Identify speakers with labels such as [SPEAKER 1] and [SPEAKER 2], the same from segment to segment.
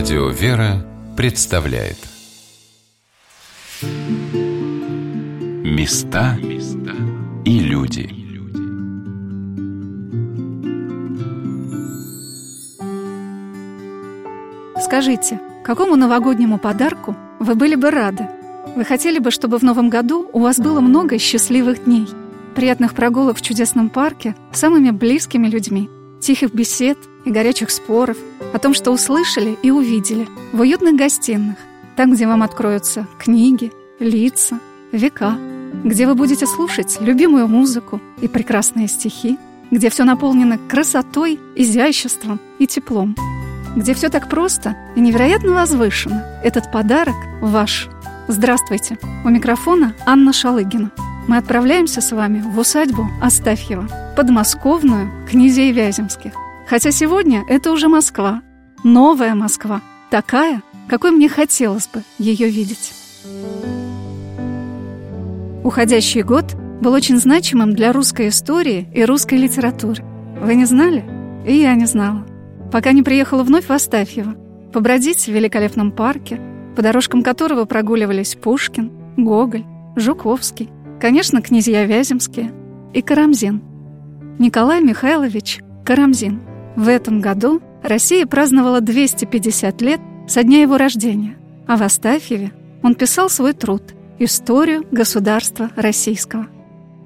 [SPEAKER 1] Радио «Вера» представляет. Места и люди.
[SPEAKER 2] Скажите, какому новогоднему подарку вы были бы рады? Вы хотели бы, чтобы в новом году у вас было много счастливых дней, приятных прогулок в чудесном парке с самыми близкими людьми, тихих бесед и горячих споров – о том, что услышали и увидели в уютных гостиных, там, где вам откроются книги, лица, века, где вы будете слушать любимую музыку и прекрасные стихи, где все наполнено красотой, изяществом и теплом, где все так просто и невероятно возвышено. Этот подарок ваш. Здравствуйте! У микрофона Анна Шалыгина. Мы отправляемся с вами в усадьбу Астафьева, подмосковную князей Вяземских. Хотя сегодня это уже Москва, новая Москва, такая, какой мне хотелось бы ее видеть. Уходящий год был очень значимым для русской истории и русской литературы. Вы не знали? И я не знала. Пока не приехала вновь в Астафьево, побродить в великолепном парке, по дорожкам которого прогуливались Пушкин, Гоголь, Жуковский, конечно, князья Вяземские и Карамзин. Николай Михайлович Карамзин – в этом году Россия праздновала 250 лет со дня его рождения, а в Астафьеве он писал свой труд «Историю государства российского».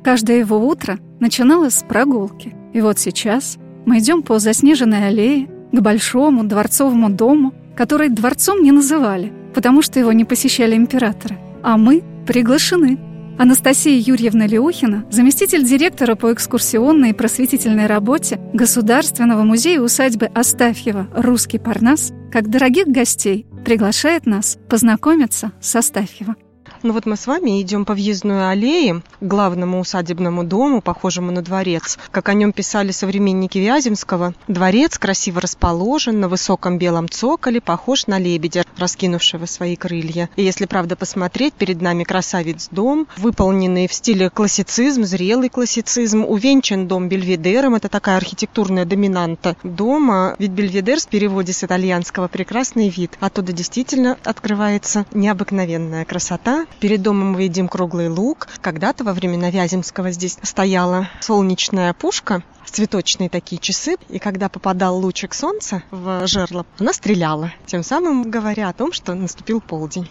[SPEAKER 2] Каждое его утро начиналось с прогулки, и вот сейчас мы идем по заснеженной аллее к большому дворцовому дому, который дворцом не называли, потому что его не посещали императоры, а мы приглашены – Анастасия Юрьевна Леухина, заместитель директора по экскурсионной и просветительной работе Государственного музея усадьбы Астафьева «Русский Парнас», как дорогих гостей приглашает нас познакомиться с Астафьева.
[SPEAKER 3] Ну вот мы с вами идем по въездной аллее к главному усадебному дому, похожему на дворец. Как о нем писали современники Вяземского, дворец красиво расположен на высоком белом цоколе, похож на лебедя, раскинувшего свои крылья. И если правда посмотреть, перед нами красавец дом, выполненный в стиле классицизм, зрелый классицизм, увенчан дом бельведером, это такая архитектурная доминанта дома. Ведь бельведер в переводе с итальянского прекрасный вид. Оттуда действительно открывается необыкновенная красота. Перед домом мы видим круглый луг. Когда-то во времена Вяземского здесь стояла солнечная пушка, цветочные такие часы, и когда попадал лучик солнца в жерло, она стреляла, тем самым говоря о том, что наступил полдень.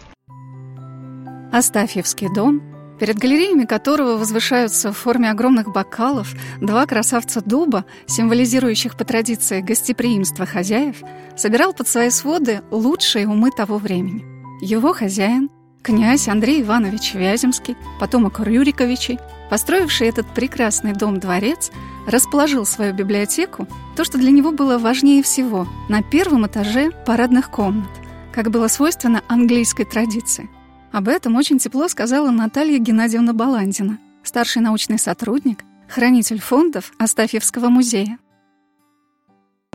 [SPEAKER 2] Астафьевский дом, перед галереями которого возвышаются в форме огромных бокалов два красавца дуба, символизирующих по традиции гостеприимство хозяев, собирал под свои своды лучшие умы того времени. Его хозяин — Князь Андрей Иванович Вяземский, потомок Рюриковичей, построивший этот прекрасный дом-дворец, расположил свою библиотеку, то, что для него было важнее всего, на первом этаже парадных комнат, как было свойственно английской традиции. Об этом очень тепло сказала Наталья Геннадьевна Баландина, старший научный сотрудник, хранитель фондов Астафьевского музея.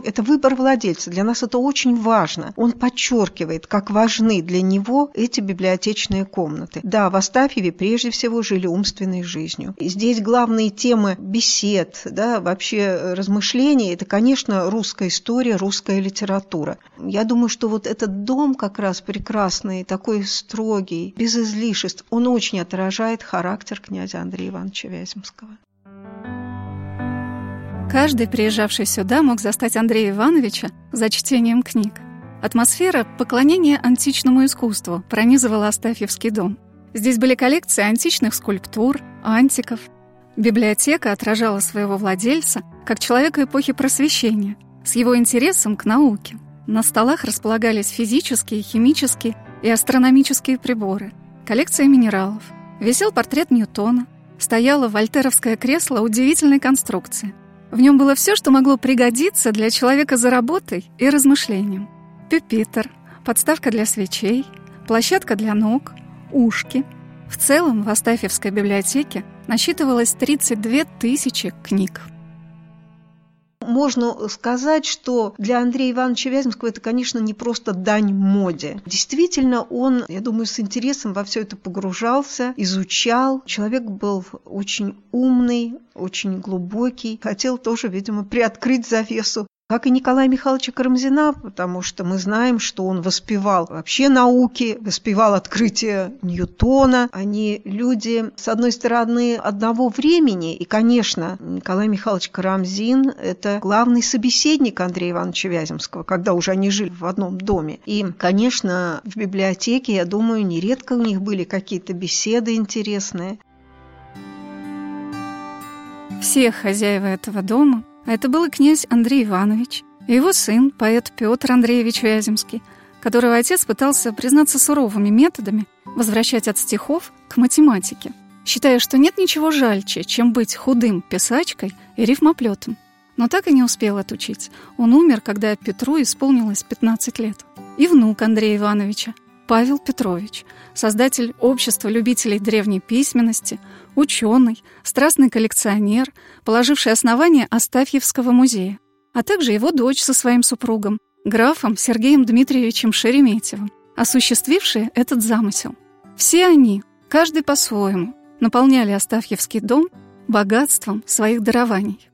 [SPEAKER 4] Это выбор владельца. Для нас это очень важно. Он подчеркивает, как важны для него эти библиотечные комнаты. Да, в Астафьеве прежде всего жили умственной жизнью. И здесь главные темы бесед, да, вообще размышлений – это, конечно, русская история, русская литература. Я думаю, что вот этот дом как раз прекрасный, такой строгий, без излишеств, он очень отражает характер князя Андрея Ивановича Вяземского.
[SPEAKER 2] Каждый, приезжавший сюда, мог застать Андрея Ивановича за чтением книг. Атмосфера поклонения античному искусству пронизывала Астафьевский дом. Здесь были коллекции античных скульптур, антиков. Библиотека отражала своего владельца как человека эпохи Просвещения, с его интересом к науке. На столах располагались физические, химические и астрономические приборы, коллекция минералов. Висел портрет Ньютона, стояло вольтеровское кресло удивительной конструкции – в нем было все, что могло пригодиться для человека за работой и размышлением. Пюпитер, подставка для свечей, площадка для ног, ушки. В целом в Астафьевской библиотеке насчитывалось 32 тысячи книг
[SPEAKER 4] можно сказать, что для Андрея Ивановича Вяземского это, конечно, не просто дань моде. Действительно, он, я думаю, с интересом во все это погружался, изучал. Человек был очень умный, очень глубокий. Хотел тоже, видимо, приоткрыть завесу как и Николая Михайловича Карамзина, потому что мы знаем, что он воспевал вообще науки, воспевал открытие Ньютона. Они люди, с одной стороны, одного времени, и, конечно, Николай Михайлович Карамзин – это главный собеседник Андрея Ивановича Вяземского, когда уже они жили в одном доме. И, конечно, в библиотеке, я думаю, нередко у них были какие-то беседы интересные.
[SPEAKER 2] Все хозяева этого дома это был князь Андрей Иванович, и его сын, поэт Петр Андреевич Вяземский, которого отец пытался признаться суровыми методами возвращать от стихов к математике, считая, что нет ничего жальче, чем быть худым писачкой и рифмоплетом. Но так и не успел отучить. Он умер, когда Петру исполнилось 15 лет. И внук Андрея Ивановича, Павел Петрович, создатель общества любителей древней письменности, ученый, страстный коллекционер, положивший основание Астафьевского музея, а также его дочь со своим супругом, графом Сергеем Дмитриевичем Шереметьевым, осуществившие этот замысел. Все они, каждый по-своему, наполняли Астафьевский дом богатством своих дарований.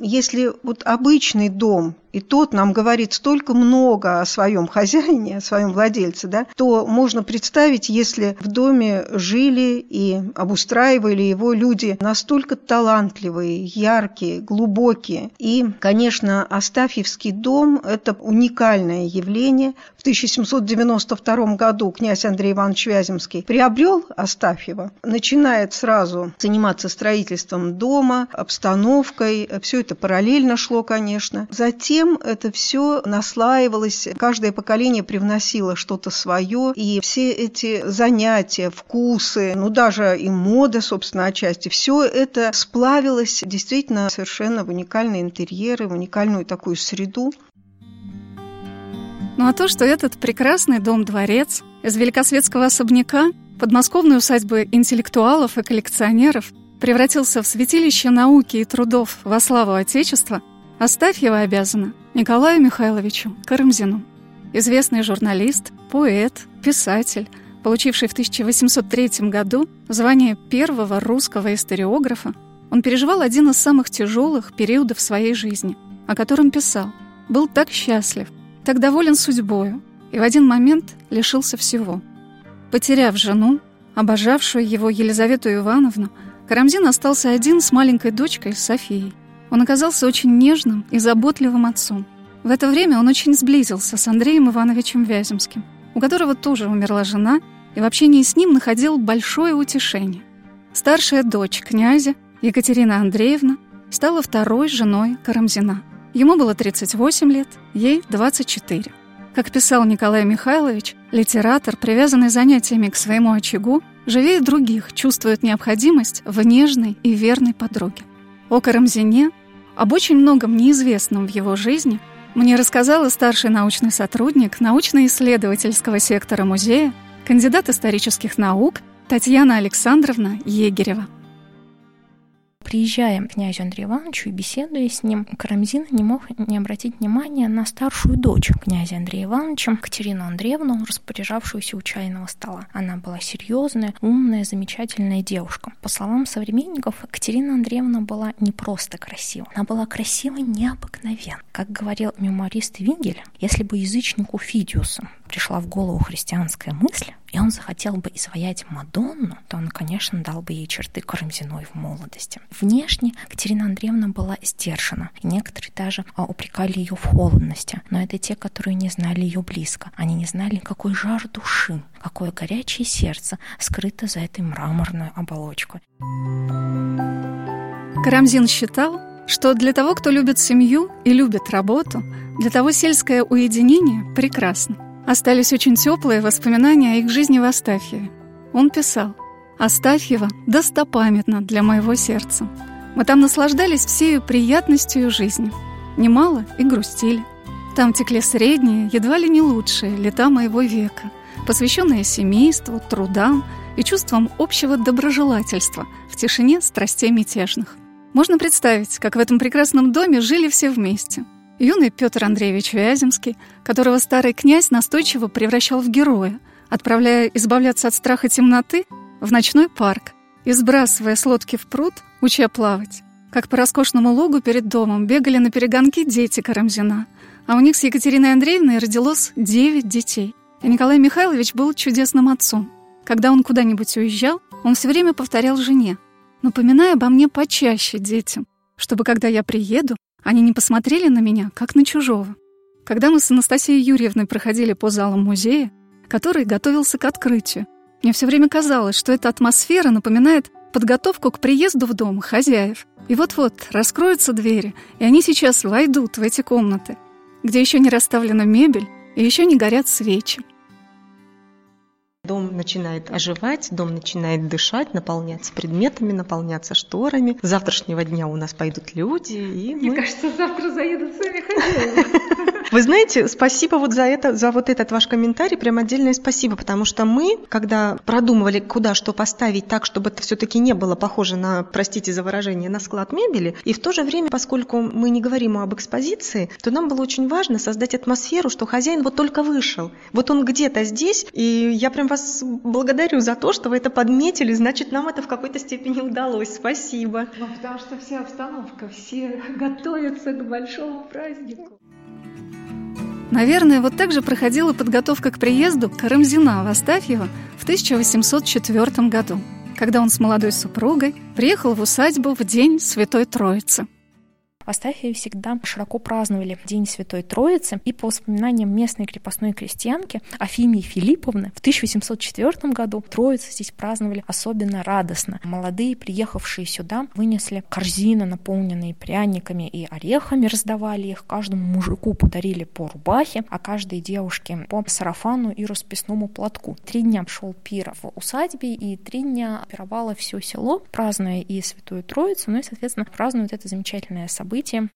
[SPEAKER 4] Если вот обычный дом и тот нам говорит столько много о своем хозяине, о своем владельце, да, то можно представить, если в доме жили и обустраивали его люди настолько талантливые, яркие, глубокие. И, конечно, Астафьевский дом – это уникальное явление. В 1792 году князь Андрей Иванович Вяземский приобрел Астафьева, начинает сразу заниматься строительством дома, обстановкой, все это параллельно шло, конечно. Затем затем это все наслаивалось, каждое поколение привносило что-то свое, и все эти занятия, вкусы, ну даже и мода, собственно, отчасти, все это сплавилось действительно совершенно в уникальные интерьеры, в уникальную такую среду.
[SPEAKER 2] Ну а то, что этот прекрасный дом-дворец из великосветского особняка, подмосковной усадьбы интеллектуалов и коллекционеров, превратился в святилище науки и трудов во славу Отечества – Астафьева обязана Николаю Михайловичу Карамзину. Известный журналист, поэт, писатель, получивший в 1803 году звание первого русского историографа, он переживал один из самых тяжелых периодов своей жизни, о котором писал. Был так счастлив, так доволен судьбою, и в один момент лишился всего. Потеряв жену, обожавшую его Елизавету Ивановну, Карамзин остался один с маленькой дочкой Софией – он оказался очень нежным и заботливым отцом. В это время он очень сблизился с Андреем Ивановичем Вяземским, у которого тоже умерла жена, и в общении с ним находил большое утешение. Старшая дочь князя, Екатерина Андреевна, стала второй женой Карамзина. Ему было 38 лет, ей 24. Как писал Николай Михайлович, литератор, привязанный занятиями к своему очагу, живее других чувствует необходимость в нежной и верной подруге. О Карамзине, об очень многом неизвестном в его жизни, мне рассказала старший научный сотрудник научно-исследовательского сектора музея, кандидат исторических наук Татьяна Александровна Егерева.
[SPEAKER 5] Приезжая к князю Андрею Ивановичу и беседуя с ним, Карамзин не мог не обратить внимания на старшую дочь князя Андрея Ивановича, Катерину Андреевну, распоряжавшуюся у чайного стола. Она была серьезная, умная, замечательная девушка. По словам современников, Катерина Андреевна была не просто красива, она была красивой необыкновенно. Как говорил мемуарист Вингель, если бы язычнику Фидиусу пришла в голову христианская мысль, и он захотел бы изваять Мадонну, то он, конечно, дал бы ей черты Карамзиной в молодости. Внешне Катерина Андреевна была сдержана, и некоторые даже а, упрекали ее в холодности, но это те, которые не знали ее близко. Они не знали, какой жар души, какое горячее сердце скрыто за этой мраморной оболочкой.
[SPEAKER 2] Карамзин считал, что для того, кто любит семью и любит работу, для того сельское уединение прекрасно. Остались очень теплые воспоминания о их жизни в Астафьеве. Он писал «Астафьева достопамятна для моего сердца. Мы там наслаждались всею приятностью жизни. Немало и грустили. Там текли средние, едва ли не лучшие лета моего века, посвященные семейству, трудам и чувствам общего доброжелательства в тишине страстей мятежных. Можно представить, как в этом прекрасном доме жили все вместе – Юный Петр Андреевич Вяземский, которого старый князь настойчиво превращал в героя, отправляя избавляться от страха темноты в ночной парк и сбрасывая с лодки в пруд, уча плавать. как по роскошному лугу перед домом бегали на перегонки дети Карамзина, а у них с Екатериной Андреевной родилось девять детей. И Николай Михайлович был чудесным отцом. Когда он куда-нибудь уезжал, он все время повторял жене, напоминая обо мне почаще детям, чтобы, когда я приеду, они не посмотрели на меня, как на чужого. Когда мы с Анастасией Юрьевной проходили по залам музея, который готовился к открытию, мне все время казалось, что эта атмосфера напоминает подготовку к приезду в дом хозяев. И вот-вот раскроются двери, и они сейчас войдут в эти комнаты, где еще не расставлена мебель и еще не горят свечи.
[SPEAKER 3] Дом начинает оживать, дом начинает дышать, наполняться предметами, наполняться шторами. С завтрашнего дня у нас пойдут люди, и
[SPEAKER 2] Мне
[SPEAKER 3] мы...
[SPEAKER 2] кажется, завтра заедут сами хозяева.
[SPEAKER 3] Вы знаете, спасибо вот за это, за вот этот ваш комментарий, прям отдельное спасибо, потому что мы, когда продумывали, куда что поставить так, чтобы это все-таки не было похоже на, простите за выражение, на склад мебели, и в то же время, поскольку мы не говорим об экспозиции, то нам было очень важно создать атмосферу, что хозяин вот только вышел, вот он где-то здесь, и я прям вас благодарю за то, что вы это подметили, значит, нам это в какой-то степени удалось. Спасибо.
[SPEAKER 2] Ну, потому что вся обстановка, все готовятся к большому празднику. Наверное, вот так же проходила подготовка к приезду Карамзина в Астафьево в 1804 году, когда он с молодой супругой приехал в усадьбу в день Святой Троицы.
[SPEAKER 5] В Астафьеве всегда широко праздновали День Святой Троицы, и по воспоминаниям местной крепостной крестьянки Афимии Филипповны в 1804 году Троицу здесь праздновали особенно радостно. Молодые, приехавшие сюда, вынесли корзины, наполненные пряниками и орехами, раздавали их. Каждому мужику подарили по рубахе, а каждой девушке по сарафану и расписному платку. Три дня шел пир в усадьбе, и три дня пировало все село, празднуя и Святую Троицу, ну и, соответственно, празднуют это замечательное событие событием.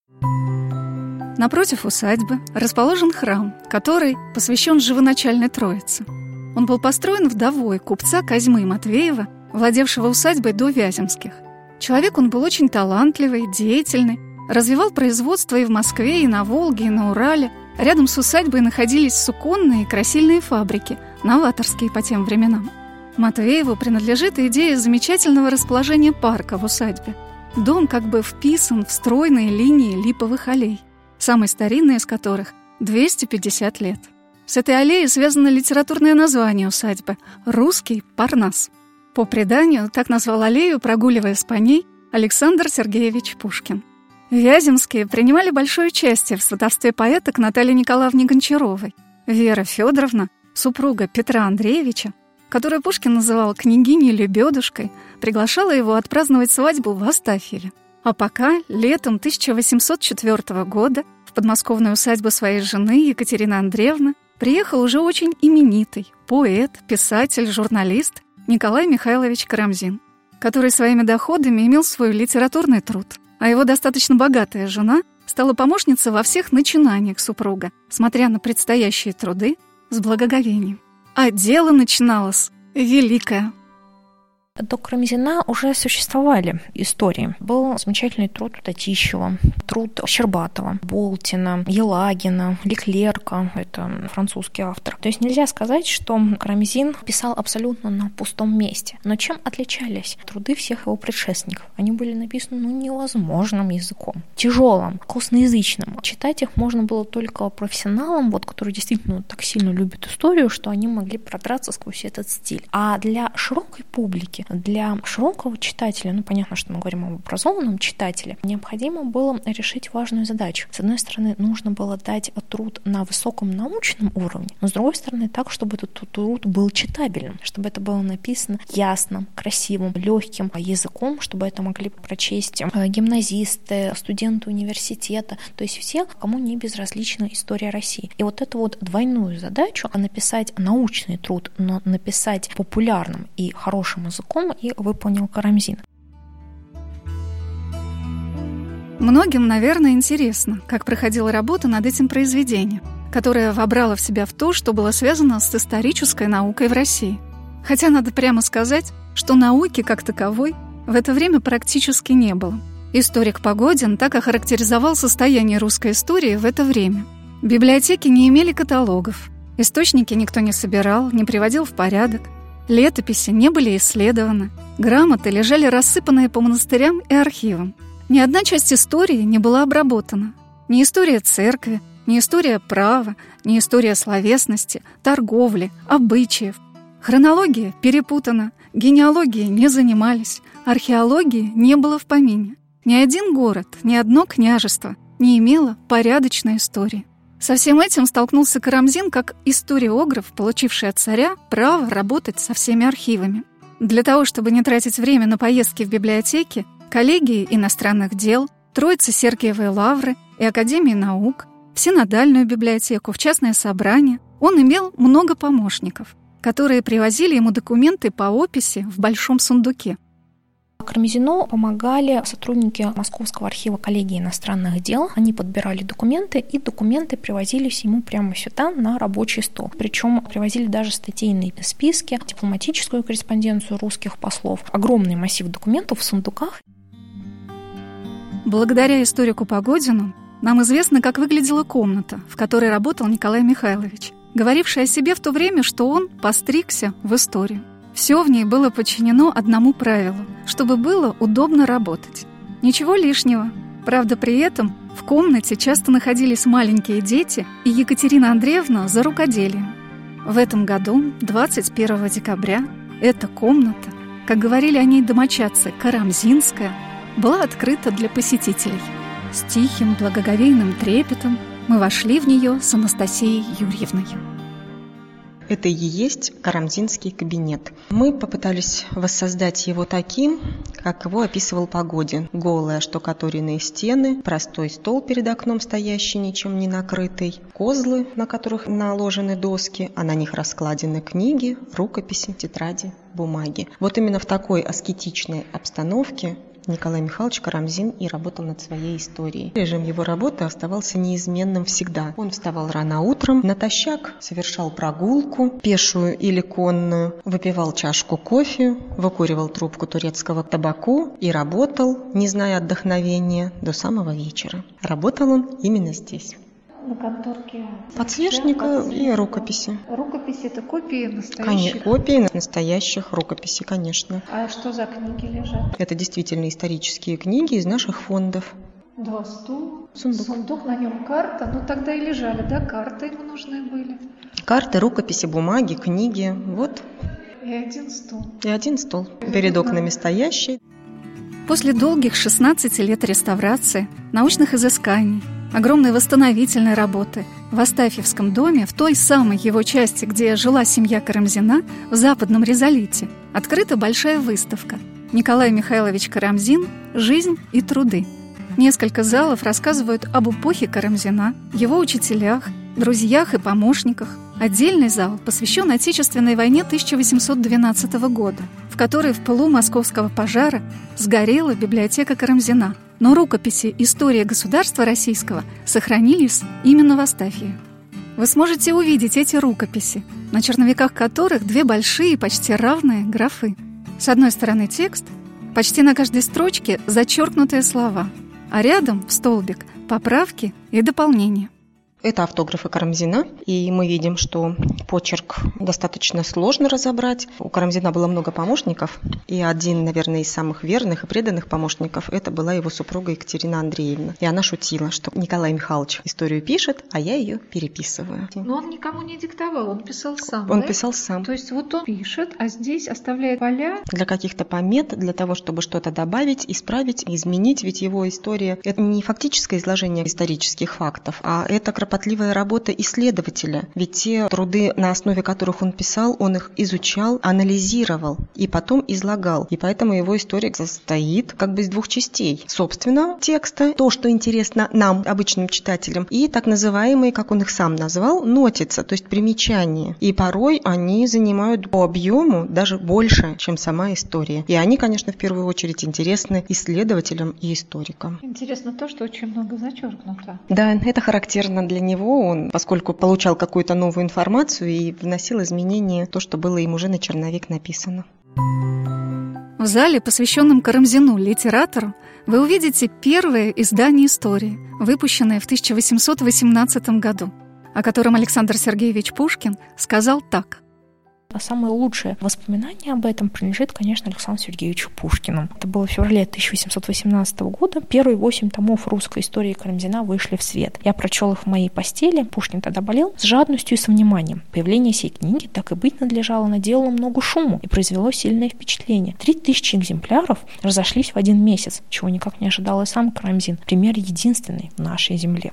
[SPEAKER 2] Напротив усадьбы расположен храм, который посвящен живоначальной Троице. Он был построен вдовой купца Козьмы Матвеева, владевшего усадьбой до Вяземских. Человек он был очень талантливый, деятельный, развивал производство и в Москве, и на Волге, и на Урале. Рядом с усадьбой находились суконные и красильные фабрики, новаторские по тем временам. Матвееву принадлежит идея замечательного расположения парка в усадьбе – Дом как бы вписан в стройные линии липовых аллей, самой старинной из которых 250 лет. С этой аллеей связано литературное название усадьбы – «Русский Парнас». По преданию, так назвал аллею, прогуливаясь по ней, Александр Сергеевич Пушкин. Вяземские принимали большое участие в сватовстве поэта к Наталье Николаевне Гончаровой. Вера Федоровна, супруга Петра Андреевича, которую Пушкин называл княгиней Лебедушкой, приглашала его отпраздновать свадьбу в Астафьеве. А пока летом 1804 года в подмосковную усадьбу своей жены Екатерины Андреевны приехал уже очень именитый поэт, писатель, журналист Николай Михайлович Карамзин, который своими доходами имел свой литературный труд, а его достаточно богатая жена стала помощницей во всех начинаниях супруга, смотря на предстоящие труды с благоговением. А дело начиналось великое.
[SPEAKER 5] До Карамзина уже существовали истории. Был замечательный труд Татищева, труд Щербатова, Болтина, Елагина, Леклерка, это французский автор. То есть нельзя сказать, что Карамзин писал абсолютно на пустом месте. Но чем отличались труды всех его предшественников? Они были написаны ну, невозможным языком, тяжелым, косноязычным. Читать их можно было только профессионалам, вот, которые действительно так сильно любят историю, что они могли продраться сквозь этот стиль. А для широкой публики для широкого читателя, ну понятно, что мы говорим об образованном читателе, необходимо было решить важную задачу. С одной стороны, нужно было дать труд на высоком научном уровне, но с другой стороны, так, чтобы этот труд был читабельным, чтобы это было написано ясным, красивым, легким языком, чтобы это могли прочесть э, гимназисты, студенты университета, то есть все, кому не безразлична история России. И вот эту вот двойную задачу написать научный труд, но написать популярным и хорошим языком языком и выполнил Карамзин.
[SPEAKER 2] Многим, наверное, интересно, как проходила работа над этим произведением, которое вобрало в себя в то, что было связано с исторической наукой в России. Хотя надо прямо сказать, что науки как таковой в это время практически не было. Историк Погодин так охарактеризовал состояние русской истории в это время. Библиотеки не имели каталогов, источники никто не собирал, не приводил в порядок, Летописи не были исследованы, грамоты лежали рассыпанные по монастырям и архивам. Ни одна часть истории не была обработана. Ни история церкви, ни история права, ни история словесности, торговли, обычаев. Хронология перепутана, генеалогией не занимались, археологии не было в помине. Ни один город, ни одно княжество не имело порядочной истории. Со всем этим столкнулся Карамзин как историограф, получивший от царя право работать со всеми архивами. Для того, чтобы не тратить время на поездки в библиотеки, коллегии иностранных дел, Троицы Сергиевой Лавры и Академии наук, в синодальную библиотеку, в частное собрание, он имел много помощников, которые привозили ему документы по описи в большом сундуке –
[SPEAKER 5] Кармезину помогали сотрудники Московского архива коллегии иностранных дел. Они подбирали документы, и документы привозились ему прямо сюда на рабочий стол. Причем привозили даже статейные списки, дипломатическую корреспонденцию русских послов, огромный массив документов в сундуках.
[SPEAKER 2] Благодаря историку Погодину нам известно, как выглядела комната, в которой работал Николай Михайлович, говоривший о себе в то время, что он постригся в историю. Все в ней было подчинено одному правилу, чтобы было удобно работать. Ничего лишнего. Правда, при этом в комнате часто находились маленькие дети и Екатерина Андреевна за рукоделием. В этом году, 21 декабря, эта комната, как говорили о ней домочадцы, Карамзинская, была открыта для посетителей. С тихим, благоговейным трепетом мы вошли в нее с Анастасией Юрьевной.
[SPEAKER 3] Это и есть карамзинский кабинет. Мы попытались воссоздать его таким, как его описывал Погодин. Голые штукатуренные стены, простой стол перед окном стоящий, ничем не накрытый, козлы, на которых наложены доски, а на них раскладены книги, рукописи, тетради, бумаги. Вот именно в такой аскетичной обстановке Николай Михайлович Карамзин и работал над своей историей. Режим его работы оставался неизменным всегда. Он вставал рано утром, натощак совершал прогулку, пешую или конную, выпивал чашку кофе, выкуривал трубку турецкого табаку и работал, не зная отдохновения, до самого вечера. Работал он именно здесь
[SPEAKER 6] на конторке
[SPEAKER 3] подсвечника и рукописи.
[SPEAKER 6] Рукописи это копии настоящих?
[SPEAKER 3] Конечно, копии настоящих рукописей, конечно.
[SPEAKER 6] А что за книги лежат?
[SPEAKER 3] Это действительно исторические книги из наших фондов.
[SPEAKER 6] Два стула,
[SPEAKER 3] сундук.
[SPEAKER 6] сундук, на нем карта. Ну тогда и лежали, да, карты ему нужны были.
[SPEAKER 3] Карты, рукописи, бумаги, книги, вот.
[SPEAKER 6] И один стол.
[SPEAKER 3] И один стол. Перед окнами стоящий.
[SPEAKER 2] После долгих 16 лет реставрации, научных изысканий, огромной восстановительной работы в Астафьевском доме, в той самой его части, где жила семья Карамзина, в западном Резолите, открыта большая выставка «Николай Михайлович Карамзин. Жизнь и труды». Несколько залов рассказывают об эпохе Карамзина, его учителях, друзьях и помощниках. Отдельный зал посвящен Отечественной войне 1812 года, в которой в пылу московского пожара сгорела библиотека Карамзина – но рукописи «История государства российского» сохранились именно в Астафии. Вы сможете увидеть эти рукописи, на черновиках которых две большие, почти равные графы. С одной стороны текст, почти на каждой строчке зачеркнутые слова, а рядом в столбик поправки и дополнения –
[SPEAKER 3] это автографы Карамзина, и мы видим, что почерк достаточно сложно разобрать. У Карамзина было много помощников, и один, наверное, из самых верных и преданных помощников это была его супруга Екатерина Андреевна. И она шутила, что Николай Михайлович историю пишет, а я ее переписываю.
[SPEAKER 6] Но он никому не диктовал, он писал сам.
[SPEAKER 3] Он
[SPEAKER 6] да?
[SPEAKER 3] писал сам.
[SPEAKER 6] То есть вот он пишет, а здесь оставляет поля.
[SPEAKER 3] Для каких-то помет, для того, чтобы что-то добавить, исправить, изменить, ведь его история – это не фактическое изложение исторических фактов, а это кропотливая работа исследователя. Ведь те труды, на основе которых он писал, он их изучал, анализировал и потом излагал. И поэтому его история состоит как бы из двух частей. Собственно, текста, то, что интересно нам, обычным читателям, и так называемые, как он их сам назвал, нотица, то есть примечания. И порой они занимают по объему даже больше, чем сама история. И они, конечно, в первую очередь интересны исследователям и историкам.
[SPEAKER 6] Интересно то, что очень много зачеркнуто.
[SPEAKER 3] Да, это характерно для него. Он, поскольку получал какую-то новую информацию и вносил изменения то, что было им уже на черновик написано.
[SPEAKER 2] В зале, посвященном Карамзину, литератору, вы увидите первое издание истории, выпущенное в 1818 году, о котором Александр Сергеевич Пушкин сказал так.
[SPEAKER 5] А самое лучшее воспоминание об этом принадлежит, конечно, Александру Сергеевичу Пушкину. Это было в феврале 1818 года. Первые восемь томов русской истории Карамзина вышли в свет. Я прочел их в моей постели. Пушкин тогда болел с жадностью и сомнением. Появление сей книги, так и быть надлежало, наделало много шуму и произвело сильное впечатление. Три тысячи экземпляров разошлись в один месяц, чего никак не ожидал и сам Карамзин. Пример единственный в нашей земле.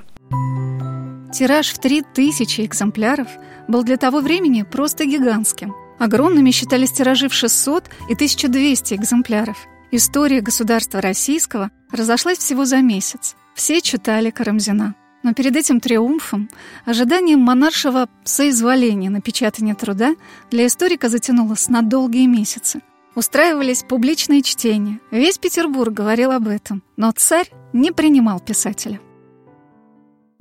[SPEAKER 2] Тираж в три тысячи экземпляров был для того времени просто гигантским. Огромными считались тиражи в 600 и 1200 экземпляров. История государства российского разошлась всего за месяц. Все читали Карамзина. Но перед этим триумфом, ожиданием монаршего соизволения на печатание труда для историка затянулось на долгие месяцы. Устраивались публичные чтения. Весь Петербург говорил об этом. Но царь не принимал писателя.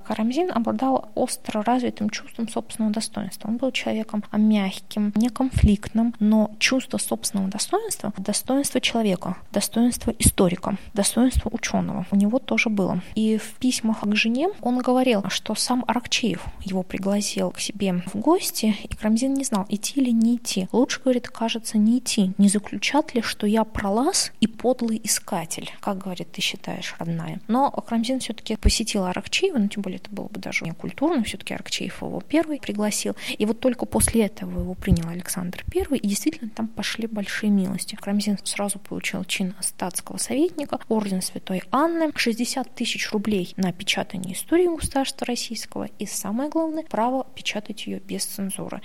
[SPEAKER 5] Карамзин обладал остро развитым чувством собственного достоинства. Он был человеком мягким, неконфликтным, но чувство собственного достоинства — достоинство человека, достоинство историка, достоинство ученого у него тоже было. И в письмах к жене он говорил, что сам Аракчеев его пригласил к себе в гости, и Карамзин не знал, идти или не идти. Лучше, говорит, кажется, не идти. Не заключат ли, что я пролаз и подлый искатель? Как, говорит, ты считаешь, родная? Но Карамзин все-таки посетил Аракчеева, ну, тем более это было бы даже не культурно, все-таки Аркчеев его первый пригласил. И вот только после этого его принял Александр Первый, и действительно там пошли большие милости. Карамзин сразу получил чин статского советника, орден Святой Анны, 60 тысяч рублей на печатание истории государства российского и, самое главное, право печатать ее без цензуры.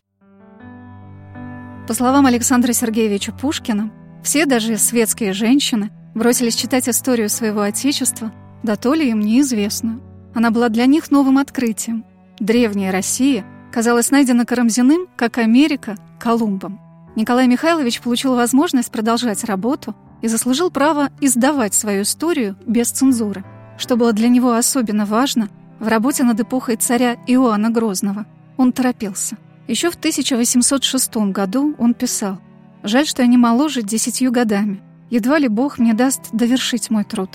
[SPEAKER 2] По словам Александра Сергеевича Пушкина, все, даже светские женщины, бросились читать историю своего отечества, да то ли им неизвестную. Она была для них новым открытием. Древняя Россия казалась найдена Карамзиным, как Америка, Колумбом. Николай Михайлович получил возможность продолжать работу и заслужил право издавать свою историю без цензуры, что было для него особенно важно в работе над эпохой царя Иоанна Грозного. Он торопился. Еще в 1806 году он писал «Жаль, что я не моложе десятью годами. Едва ли Бог мне даст довершить мой труд.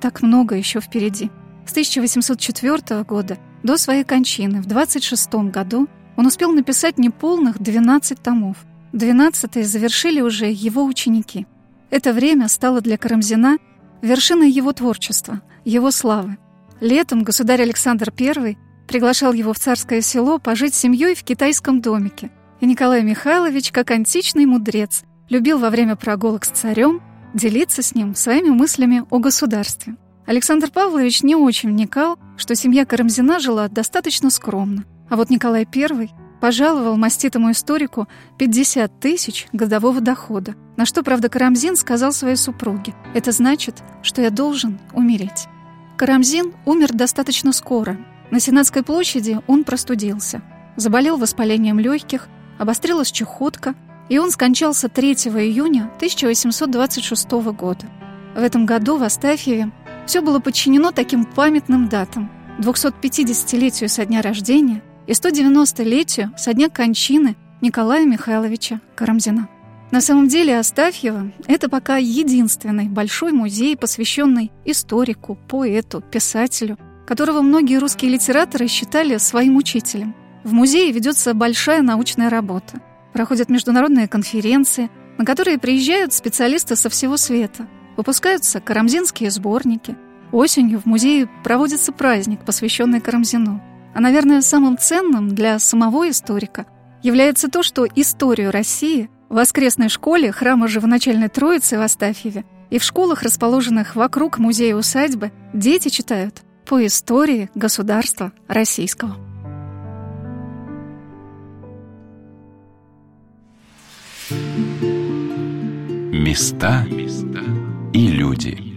[SPEAKER 2] Так много еще впереди». С 1804 года до своей кончины в 26 году он успел написать неполных 12 томов. 12 завершили уже его ученики. Это время стало для Карамзина вершиной его творчества, его славы. Летом государь Александр I приглашал его в царское село пожить с семьей в китайском домике. И Николай Михайлович, как античный мудрец, любил во время прогулок с царем делиться с ним своими мыслями о государстве. Александр Павлович не очень вникал, что семья Карамзина жила достаточно скромно. А вот Николай I пожаловал маститому историку 50 тысяч годового дохода, на что, правда, Карамзин сказал своей супруге, «Это значит, что я должен умереть». Карамзин умер достаточно скоро. На Сенатской площади он простудился, заболел воспалением легких, обострилась чехотка, и он скончался 3 июня 1826 года. В этом году в Астафьеве все было подчинено таким памятным датам. 250-летию со дня рождения и 190-летию со дня кончины Николая Михайловича Карамзина. На самом деле Астафьева – это пока единственный большой музей, посвященный историку, поэту, писателю, которого многие русские литераторы считали своим учителем. В музее ведется большая научная работа. Проходят международные конференции, на которые приезжают специалисты со всего света – Выпускаются карамзинские сборники. Осенью в музее проводится праздник, посвященный Карамзину. А, наверное, самым ценным для самого историка является то, что историю России в воскресной школе храма Живоначальной Троицы в Астафьеве и в школах, расположенных вокруг музея-усадьбы, дети читают по истории государства российского.
[SPEAKER 1] Места и люди.